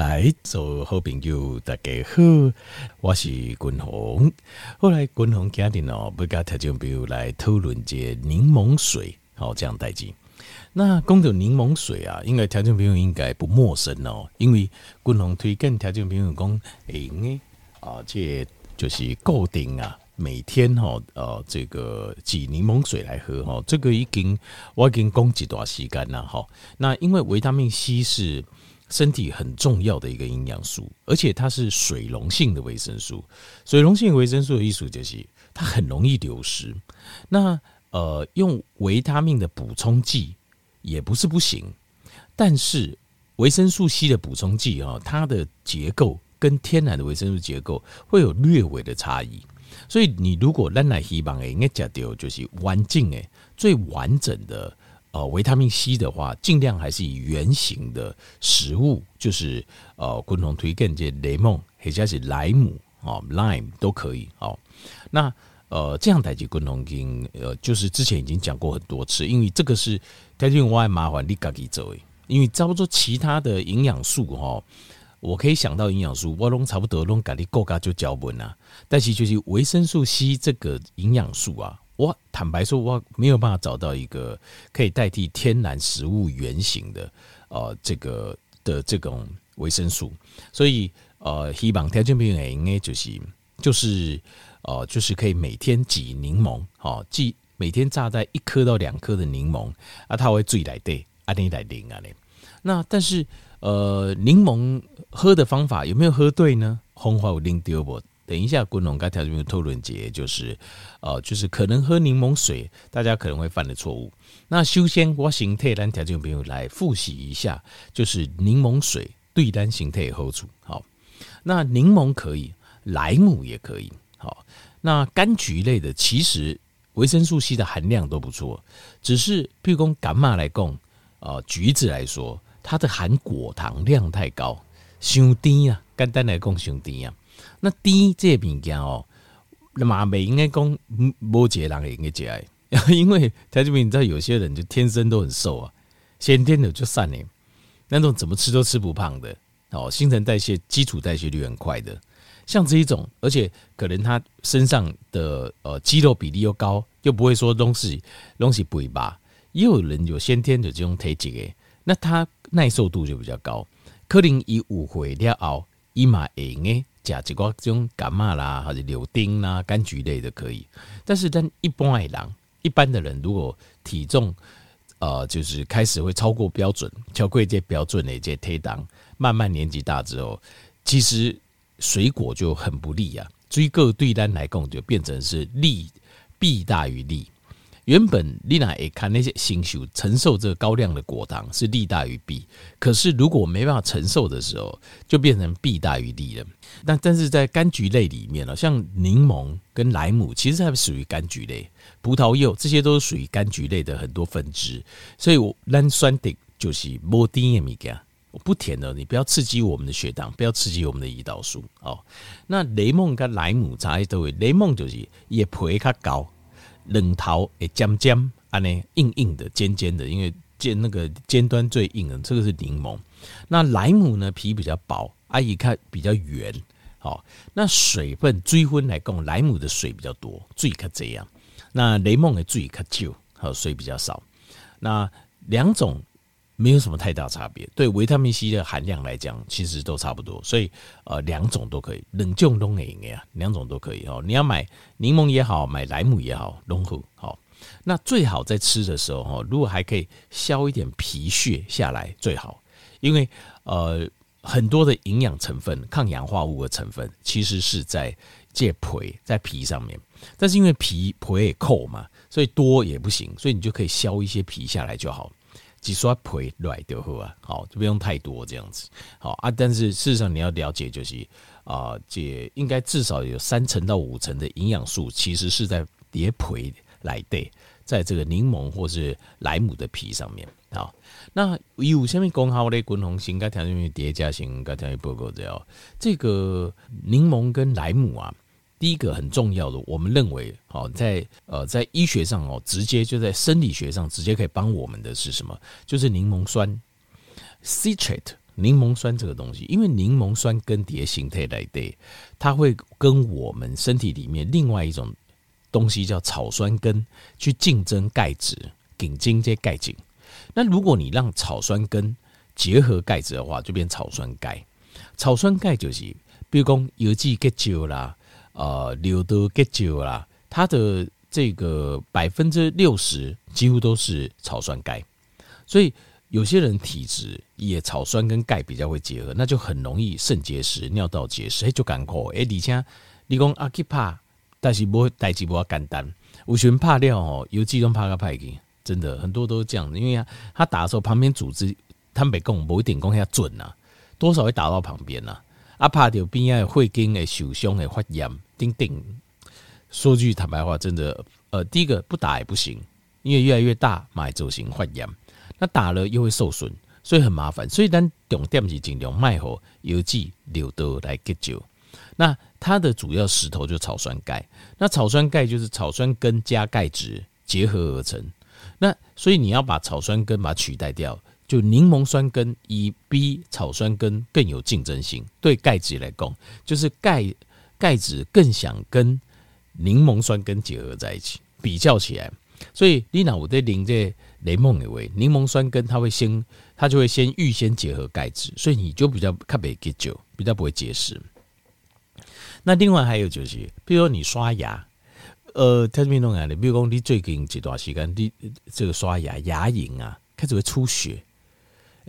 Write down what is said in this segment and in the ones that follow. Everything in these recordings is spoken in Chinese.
来，做好朋友大家好，我是君鸿。后来君鸿家庭哦，不跟听众朋友来讨论这柠檬水，好这样代志。那讲到柠檬水啊，应该听众朋友应该不陌生哦，因为君鸿推荐听众朋友讲，诶，啊，这就是固定啊。每天哈呃这个挤柠檬水来喝哈，这个已经我已经讲一段时间了哈。那因为维他命 C 是身体很重要的一个营养素，而且它是水溶性的维生素。水溶性维生素的意思就是它很容易流失。那呃用维他命的补充剂也不是不行，但是维生素 C 的补充剂哈，它的结构跟天然的维生素结构会有略微的差异。所以你如果咱来希望诶，应该讲到就是完整诶，最完整的呃维他命 C 的话，尽量还是以圆形的食物，就是呃共同推荐这柠檬或者是莱姆哦，lime 都可以哦。那呃这样代志共同经呃就是之前已经讲过很多次，因为这个是太用外麻烦你自己做诶，因为差不多其他的营养素哈。我可以想到营养素，我拢差不多拢给你够噶就交本啦。但是就是维生素 C 这个营养素啊，我坦白说，我没有办法找到一个可以代替天然食物原型的呃这个的这种维生素。所以呃，希望条件朋友应该就是就是呃就是可以每天挤柠檬，哦，挤每天榨在一颗到两颗的柠檬啊，它会最来对啊，你来淋啊，那但是。呃，柠檬喝的方法有没有喝对呢？红花有拎丢不？等一下，滚龙该条件讨论节就是，呃，就是可能喝柠檬水，大家可能会犯的错误。那修仙我形态单条件朋友来复习一下，就是柠檬水对单形态好处。好，那柠檬可以，莱姆也可以。好，那柑橘类的其实维生素 C 的含量都不错，只是譬如说柑嘛来讲，呃，橘子来说。它的含果糖量太高，太低啊！简单来讲，太低啊。那低这物件哦，那么没应该讲摩羯人也应该节哀，因为他这边你知道，有些人就天生都很瘦啊，先天的就散了，那种怎么吃都吃不胖的哦，新陈代谢、基础代谢率很快的，像这一种，而且可能他身上的呃肌肉比例又高，又不会说东西东西肥吧，也有人有先天的这种体质的，那他。耐受度就比较高，可能以误会了后，伊嘛会用诶，加几个这种柑仔啦，或者柳丁啦、柑橘类的可以。但是，但一般的人，一般的人如果体重呃，就是开始会超过标准，超过这标准的这体重，慢慢年纪大之后，其实水果就很不利啊。追个对单来讲，就变成是利弊大于利。原本丽娜也看那些新手承受这个高量的果糖是利大于弊，可是如果没办法承受的时候，就变成弊大于利了。那但是在柑橘类里面呢，像柠檬跟莱姆，其实它属于柑橘类，葡萄柚这些都是属于柑橘类的很多分支。所以我酸的就是摩丁也米加，我不甜的，你不要刺激我们的血糖，不要刺激我们的胰岛素。哦，那雷梦跟莱姆差在都会，雷梦就是也皮较高。冷桃诶，尖尖啊，呢硬硬的，尖尖的，因为尖那个尖端最硬的，这个是柠檬。那莱姆呢，皮比较薄，阿姨看比较圆。好，那水分追分来供，莱姆的水比较多，最可这样。那雷梦的水较少，好，水比较少。那两种。没有什么太大差别，对维他命 C 的含量来讲，其实都差不多，所以呃，两种都可以，冷就都可以呀，两种都可以哦。你要买柠檬也好，买莱姆也好，融合好。那最好在吃的时候哦，如果还可以削一点皮屑下来最好，因为呃很多的营养成分、抗氧化物的成分其实是在这皮在皮上面，但是因为皮皮也扣嘛，所以多也不行，所以你就可以削一些皮下来就好。几刷皮来就好啊，好，就不用太多这样子，好啊。但是事实上你要了解，就是啊，这应该至少有三成到五成的营养素，其实是在叠皮来对，在这个柠檬或是莱姆的皮上面。好，那有下面功效的滚红性，该条件叠加性，该条件报告这样，这个柠檬跟莱姆啊。第一个很重要的，我们认为，好在呃在医学上哦，直接就在生理学上直接可以帮我们的是什么？就是柠檬酸 citrate，柠檬酸这个东西，因为柠檬酸根底下形态来的，它会跟我们身体里面另外一种东西叫草酸根去竞争钙质，顶进这钙质。那如果你让草酸根结合钙质的话，就变草酸钙。草酸钙就是，比如讲油脂结晶啦，呃，流的结晶啦，它的这个百分之六十几乎都是草酸钙，所以。有些人体质也草酸跟钙比较会结合，那就很容易肾结石、尿道结石，哎，就艰苦。哎，而且你讲阿去怕，但是不会代志不要简单。有些人怕料哦，有几种怕个派给，真的很多都是这样。因为他打的时候，旁边组织他没讲，某一点讲下准呐、啊，多少会打到旁边呐。啊，怕掉边啊，会经诶受伤诶发炎，叮叮。说句坦白话，真的，呃，第一个不打也不行，因为越来越大，买走型发炎。那打了又会受损，所以很麻烦。所以咱重点是尽量卖好油剂硫的来结酒。那它的主要石头就草酸钙。那草酸钙就是草酸根加钙质结合而成。那所以你要把草酸根把它取代掉，就柠檬酸根以比草酸根更有竞争性。对钙质来讲，就是钙钙质更想跟柠檬酸根结合在一起，比较起来。所以你那我在淋这。雷梦以为柠檬酸根，它会先，它就会先预先结合钙质，所以你就比较特别结酒，比较不会结石。那另外还有就是，比如说你刷牙，呃，特别弄的，比如说你最近这段时间，你这个刷牙牙龈啊开始会出血，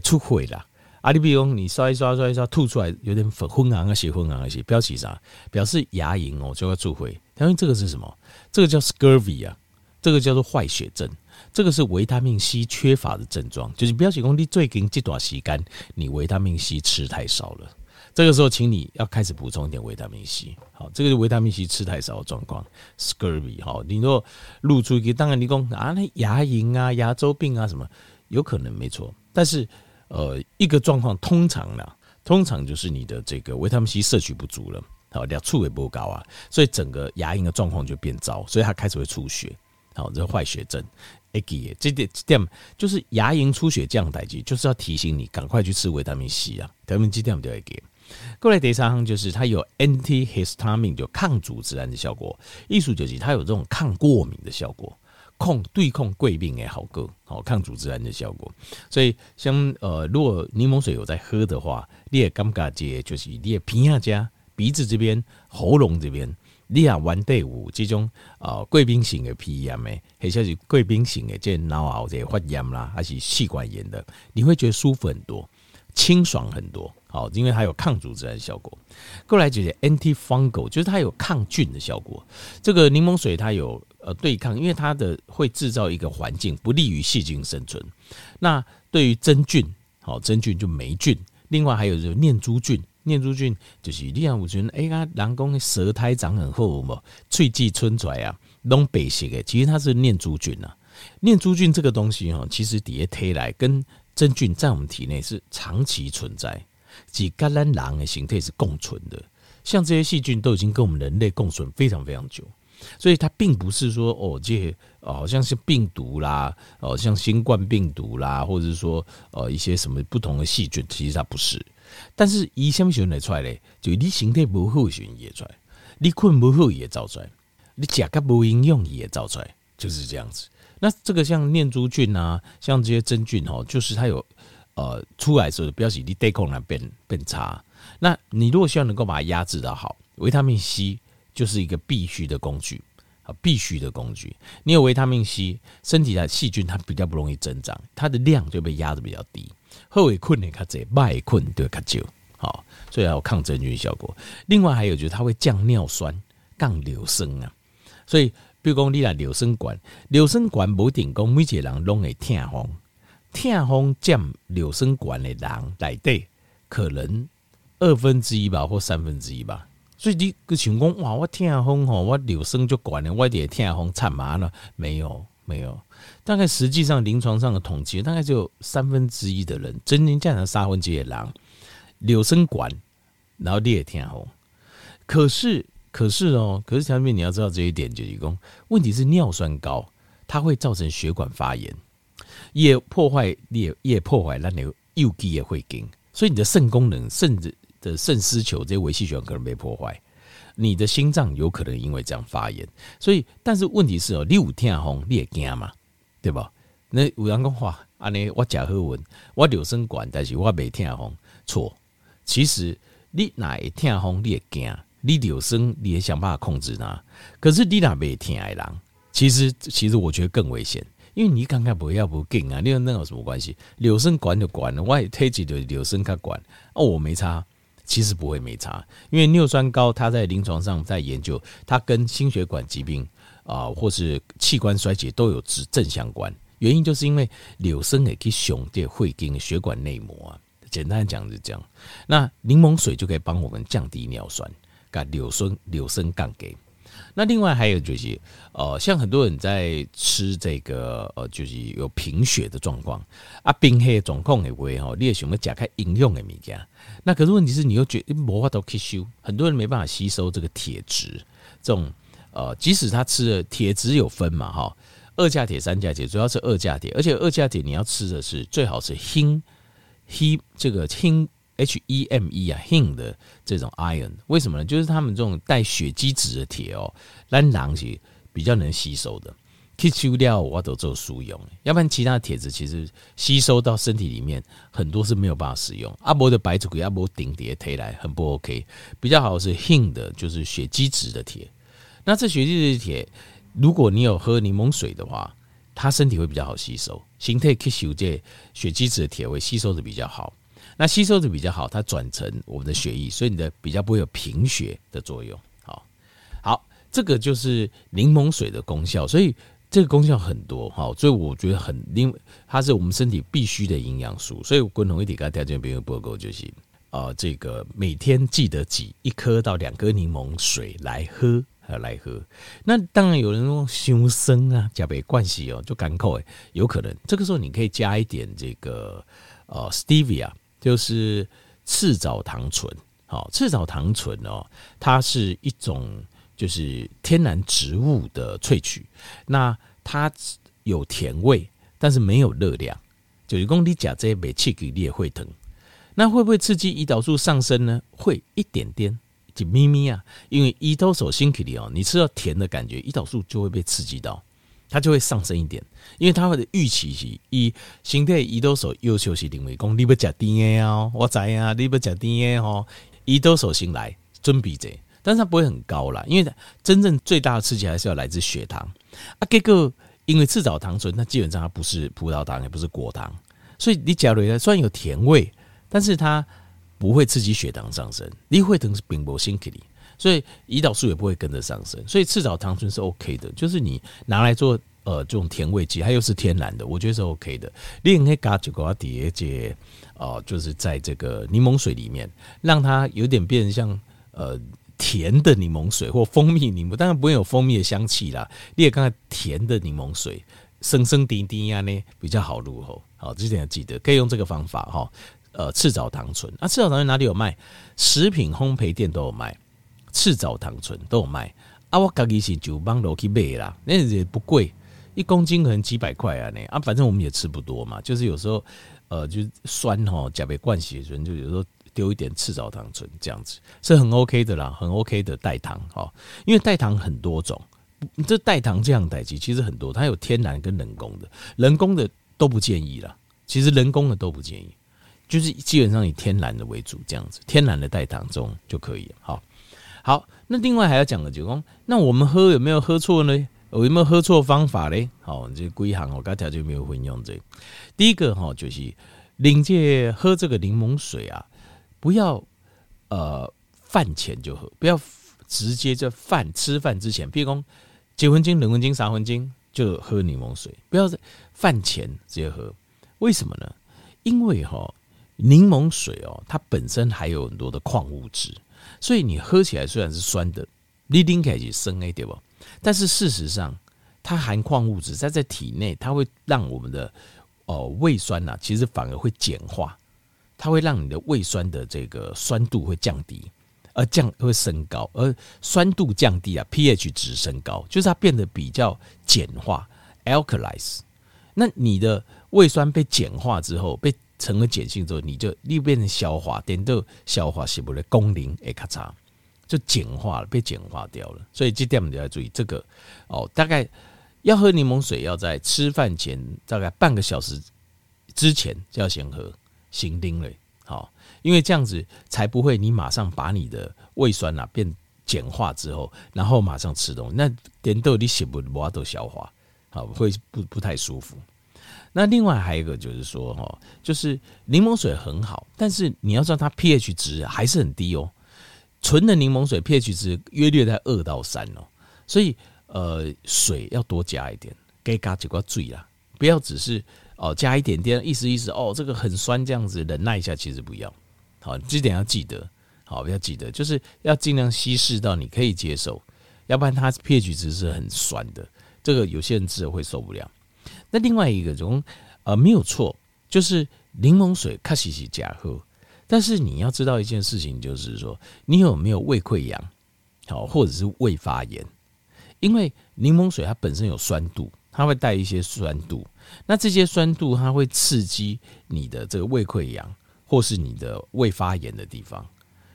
出血啦。啊，你比如说你刷一刷刷一刷吐出来有点粉昏黄啊，血昏黄啊，些表示啥？表示牙龈哦就要出血。因为这个是什么？这个叫 scurvy 啊，这个叫做坏血症。这个是维他命 C 缺乏的症状，就是不要紧，你最近这段时间你维他命 C 吃太少了，这个时候请你要开始补充一点维他命 C。好，这个是维他命 C 吃太少的状况，scurvy。好，你若露出一个，当然你讲啊，那牙龈啊、牙周病啊什么，有可能没错。但是呃，一个状况通常呢，通常就是你的这个维他命 C 摄取不足了，好，量处也不高啊，所以整个牙龈的状况就变糟，所以它开始会出血。好，这是坏血症。哎，这点这点就是牙龈出血这样代志，就是要提醒你赶快去吃维他命 C 啊。维他命 C 点就会给。过来第三项就是它有 antihistamine 就抗组织胺的效果，意思就是它有这种抗过敏的效果，控对抗贵病也好个好抗组织胺的效果。所以像呃，如果柠檬水有在喝的话，你也尴尬接就是你的鼻下加鼻子这边、喉咙这边。你也玩对五这种啊贵宾型的皮炎诶，或者是贵宾型的这脑后这发炎啦，还是气管炎的，你会觉得舒服很多，清爽很多。好，因为它有抗组织胺效果。过来就是 antifungal，就是它有抗菌的效果。这个柠檬水它有呃对抗，因为它的会制造一个环境不利于细菌生存。那对于真菌，好真菌就霉菌，另外还有就是念珠菌。念珠菌就是你看，我觉得哎呀，人工舌苔长很厚嘛，喙际春出来啊，拢白色的，其实它是念珠菌啊。念珠菌这个东西哈，其实底下推来跟真菌在我们体内是长期存在，及跟咱人的形态是共存的。像这些细菌都已经跟我们人类共存非常非常久，所以它并不是说哦，这，好像是病毒啦，哦，像新冠病毒啦，或者是说呃一些什么不同的细菌，其实它不是。但是以什么时候来出来嘞？就是你身体不好时候也出来，你困不好也造出来，你吃个不营养也造出来，就是这样子。那这个像念珠菌啊，像这些真菌哦，就是它有呃出来的时候，表示你抵抗力变变差。那你如果希望能够把它压制得好，维他命 C 就是一个必须的工具啊，必须的工具。你有维他命 C，身体的细菌它比较不容易增长，它的量就被压得比较低。后尾困的较侪，外困就较少，好，所以还有抗真菌效果。另外还有就是它会降尿酸、降尿酸啊。所以比如讲你来尿酸管，尿酸管不一定讲每一个人拢会痛风，痛风占尿酸管的人来对，可能二分之一吧，或三分之一吧。所以你个情况哇，我痛风吼，我尿酸就管了，我点痛风惨嘛了？没有，没有。大概实际上临床上的统计，大概只有三分之一的人真正这样的三分之一的人尿酸管，然后你也听吼。可是，可是哦，可是前面你要知道这一点，就是说问题是尿酸高，它会造成血管发炎，也破坏也也破坏那你右肌也会跟所以你的肾功能、甚至的肾丝球这些维系血管可能被破坏，你的心脏有可能因为这样发炎。所以，但是问题是哦，你有痛风你也惊嘛，对吧？那有人讲话，安尼我吃好稳，我留声管，但是我没痛风，错。其实你哪会痛风你也惊，你留声你也想办法控制它。可是你哪没痛爱人，其实其实我觉得更危险。因为你刚刚不要不紧啊，你跟那有什么关系？留声管就管了，我也推荐的留声他管哦，我没差，其实不会没差，因为尿酸高，它在临床上在研究，它跟心血管疾病啊、或是器官衰竭都有直正相关。原因就是因为柳生也可以雄电会经血管内膜啊，简单讲是这样。那柠檬水就可以帮我们降低尿酸，把柳生柳生降给。那另外还有就是，呃，像很多人在吃这个，呃，就是有贫血的状况啊，贫血状况也会哈，你也想要加开应用的物件。那可是问题是，你又觉得没办法吸收，很多人没办法吸收这个铁质，这种呃，即使他吃的铁质有分嘛，哈，二价铁、三价铁，主要是二价铁，而且二价铁你要吃的是最好是锌，锌这个锌。H E M E 啊，hem 的这种 iron，为什么呢？就是他们这种带血基质的铁哦，咱人是比较能吸收的。吸收掉我都做输用，要不然其他的铁质其实吸收到身体里面很多是没有办法使用。阿伯的白土给阿伯顶叠推来很不 OK，比较好是 hem 的，就是血基质的铁。那这血基质的铁，如果你有喝柠檬水的话，它身体会比较好吸收，形态吸收这血基质的铁会吸收的比较好。那吸收的比较好，它转成我们的血液，所以你的比较不会有贫血的作用。好，好，这个就是柠檬水的功效，所以这个功效很多。哈，所以我觉得很，因为它是我们身体必须的营养素，所以共同一体跟条件比较不够就行啊，这个每天记得挤一颗到两颗柠檬水来喝，还来喝。那当然有人说胸生啊，加倍关系哦，就干口诶，有可能这个时候你可以加一点这个呃 stevia。就是赤藻糖醇，好，赤藻糖醇哦，它是一种就是天然植物的萃取，那它有甜味，但是没有热量，就是讲你吃这些没刺激你也会疼，那会不会刺激胰岛素上升呢？会一点点，就咪咪啊，因为胰岛素升起来哦，你吃到甜的感觉，胰岛素就会被刺激到。它就会上升一点，因为它会的预期是以身体胰岛素要求是认为讲你不吃甜的哦，我知啊，你不吃甜的哦，胰岛素先来准备这，但是它不会很高啦，因为真正最大的刺激还是要来自血糖啊。结果因为赤藻糖醇，那基本上它不是葡萄糖，也不是果糖，所以你假如它虽然有甜味，但是它不会刺激血糖上升，你会等是并不辛苦的。所以胰岛素也不会跟着上升，所以赤藻糖醇是 OK 的，就是你拿来做呃这种甜味剂，它又是天然的，我觉得是 OK 的。另外加几个叠解哦，就是在这个柠檬水里面，让它有点变成像呃甜的柠檬水或蜂蜜柠檬，当然不会有蜂蜜的香气啦。你也看看甜的柠檬水，生生滴滴呀呢比较好入口。好，这点要记得，可以用这个方法哈。呃，赤藻糖醇啊，赤藻糖醇哪里有卖？食品烘焙店都有卖。赤藻糖醇都有卖啊，我家己是就帮楼去买啦，那也不贵，一公斤可能几百块啊呢啊，反正我们也吃不多嘛，就是有时候呃，就酸哈，加倍灌血醇，就有时候丢一点赤藻糖醇这样子是很 OK 的啦，很 OK 的代糖哈，因为代糖很多种，这代糖这样代机其实很多，它有天然跟人工的，人工的都不建议啦，其实人工的都不建议，就是基本上以天然的为主这样子，天然的代糖中就可以了，好。好，那另外还要讲的就讲，那我们喝有没有喝错呢？有没有喝错方法呢？好，这归行我刚才就没有混用这。第一个哈，就是临界喝这个柠檬水啊，不要呃饭前就喝，不要直接在饭吃饭之前，比如说几分钟、两分钟、三分钟就喝柠檬水，不要在饭前直接喝。为什么呢？因为哈柠檬水哦，它本身还有很多的矿物质。所以你喝起来虽然是酸的，你拎起来是酸的，对不？但是事实上，它含矿物质在在体内，它会让我们的哦胃酸呐，其实反而会碱化，它会让你的胃酸的这个酸度会降低，而降会升高，而酸度降低啊，pH 值升高，就是它变得比较碱化 alkalize。那你的胃酸被碱化之后，被成为碱性之后，你就你变成消化，点到消化是不是功能会咔嚓，就简化了，被简化掉了。所以这点我们就要注意这个哦。大概要喝柠檬水，要在吃饭前大概半个小时之前就要先喝，行丁了。好，因为这样子才不会你马上把你的胃酸啊变简化之后，然后马上吃东西，那点到你血不不都消化，好会不不太舒服。那另外还有一个就是说哈，就是柠檬水很好，但是你要知道它 pH 值还是很低哦。纯的柠檬水 pH 值约略在二到三哦，所以呃水要多加一点，该加几罐水啦，不要只是。哦，加一点点，意思意思哦，这个很酸，这样子忍耐一下，其实不要。好，这点要记得，好，要记得，就是要尽量稀释到你可以接受，要不然它 pH 值是很酸的，这个有些人吃了会受不了。那另外一个种呃没有错，就是柠檬水确实是假喝，但是你要知道一件事情，就是说你有没有胃溃疡，好，或者是胃发炎，因为柠檬水它本身有酸度，它会带一些酸度。那这些酸度，它会刺激你的这个胃溃疡，或是你的胃发炎的地方。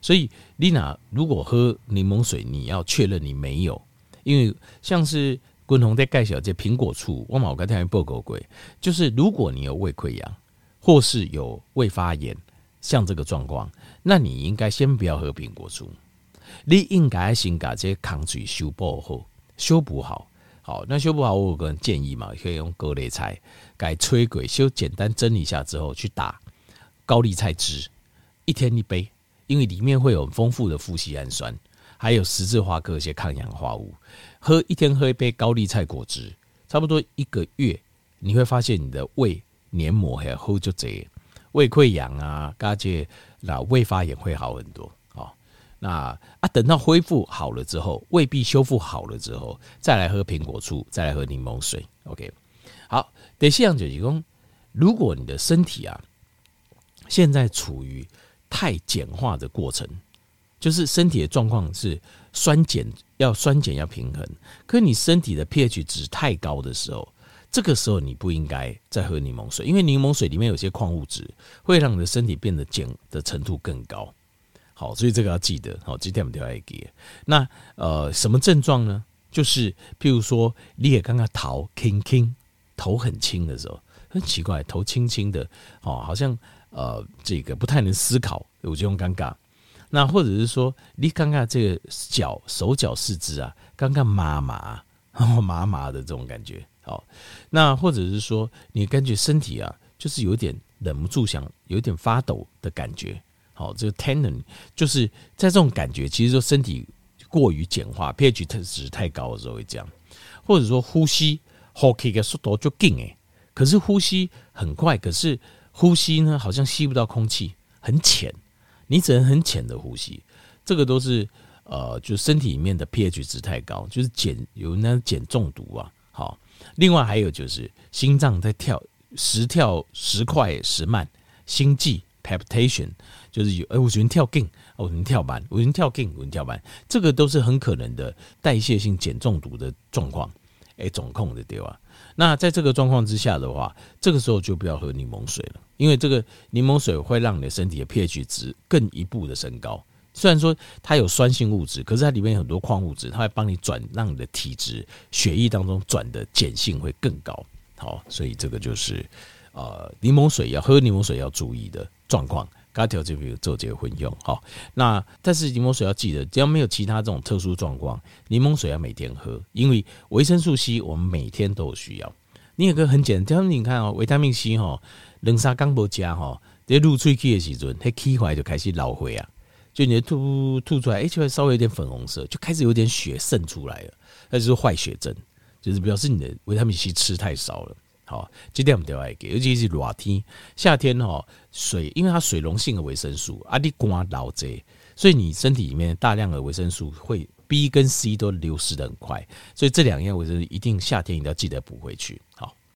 所以，丽娜如果喝柠檬水，你要确认你没有，因为像是滚红在盖小姐苹果醋，我毛刚才报告过，就是如果你有胃溃疡，或是有胃发炎，像这个状况，那你应该先不要喝苹果醋，你应该先把这些抗水修补好，修补好。好，那修补好，我有个人建议嘛，可以用高丽菜改吹鬼修，简单蒸一下之后去打高丽菜汁，一天一杯，因为里面会有丰富的富硒氨酸，还有十字花科一些抗氧化物。喝一天喝一杯高丽菜果汁，差不多一个月，你会发现你的胃黏膜还有后就这胃溃疡啊，嘎这那胃发炎会好很多。那啊，等到恢复好了之后，胃壁修复好了之后，再来喝苹果醋，再来喝柠檬水。OK，好。第四样就是说，如果你的身体啊，现在处于太简化的过程，就是身体的状况是酸碱要酸碱要平衡，可是你身体的 pH 值太高的时候，这个时候你不应该再喝柠檬水，因为柠檬水里面有些矿物质会让你的身体变得碱的程度更高。好，所以这个要记得。好，今天我们就来给。那呃，什么症状呢？就是譬如说，你也刚刚头轻轻，头很轻的时候，很奇怪，头轻轻的，哦，好像呃，这个不太能思考，我就用尴尬。那或者是说，你刚刚这个脚、手脚、四肢啊，刚刚麻麻然后，麻麻的这种感觉。好，那或者是说，你感觉身体啊，就是有点忍不住想有点发抖的感觉。好，这个 tendon 就是在这种感觉，其实说身体过于简化，pH 值太高的时候会这样，或者说呼吸呼吸的速度就紧诶，可是呼吸很快，可是呼吸呢好像吸不到空气，很浅，你只能很浅的呼吸，这个都是呃，就身体里面的 pH 值太高，就是碱有那碱中毒啊。好，另外还有就是心脏在跳，时跳时快时慢，心悸 palpitation。就是有哎，我喜欢跳劲，我喜欢跳慢，我喜欢跳劲，我喜欢跳慢，这个都是很可能的代谢性碱中毒的状况，哎，总控的对吧？那在这个状况之下的话，这个时候就不要喝柠檬水了，因为这个柠檬水会让你的身体的 pH 值更一步的升高。虽然说它有酸性物质，可是它里面有很多矿物质，它会帮你转，让你的体质血液当中转的碱性会更高。好，所以这个就是呃，柠檬水要喝柠檬水要注意的状况。嘎条就比如做这个混用哈，那但是柠檬水要记得，只要没有其他这种特殊状况，柠檬水要每天喝，因为维生素 C 我们每天都有需要。你有个很简单，你看哦，维他命 C 哈，两三缸不加哈，在入喙齿的时阵，它气坏就开始老灰啊，就你的吐吐出来，而且会稍微有点粉红色，就开始有点血渗出来了，那就是坏血症，就是表示你的维他命 C 吃太少了。好，这点我们都要给，尤其是热天，夏天哦水，因为它水溶性的维生素啊，你光老这，所以你身体里面大量的维生素会 B 跟 C 都流失的很快，所以这两样维生素一定夏天一定要记得补回去。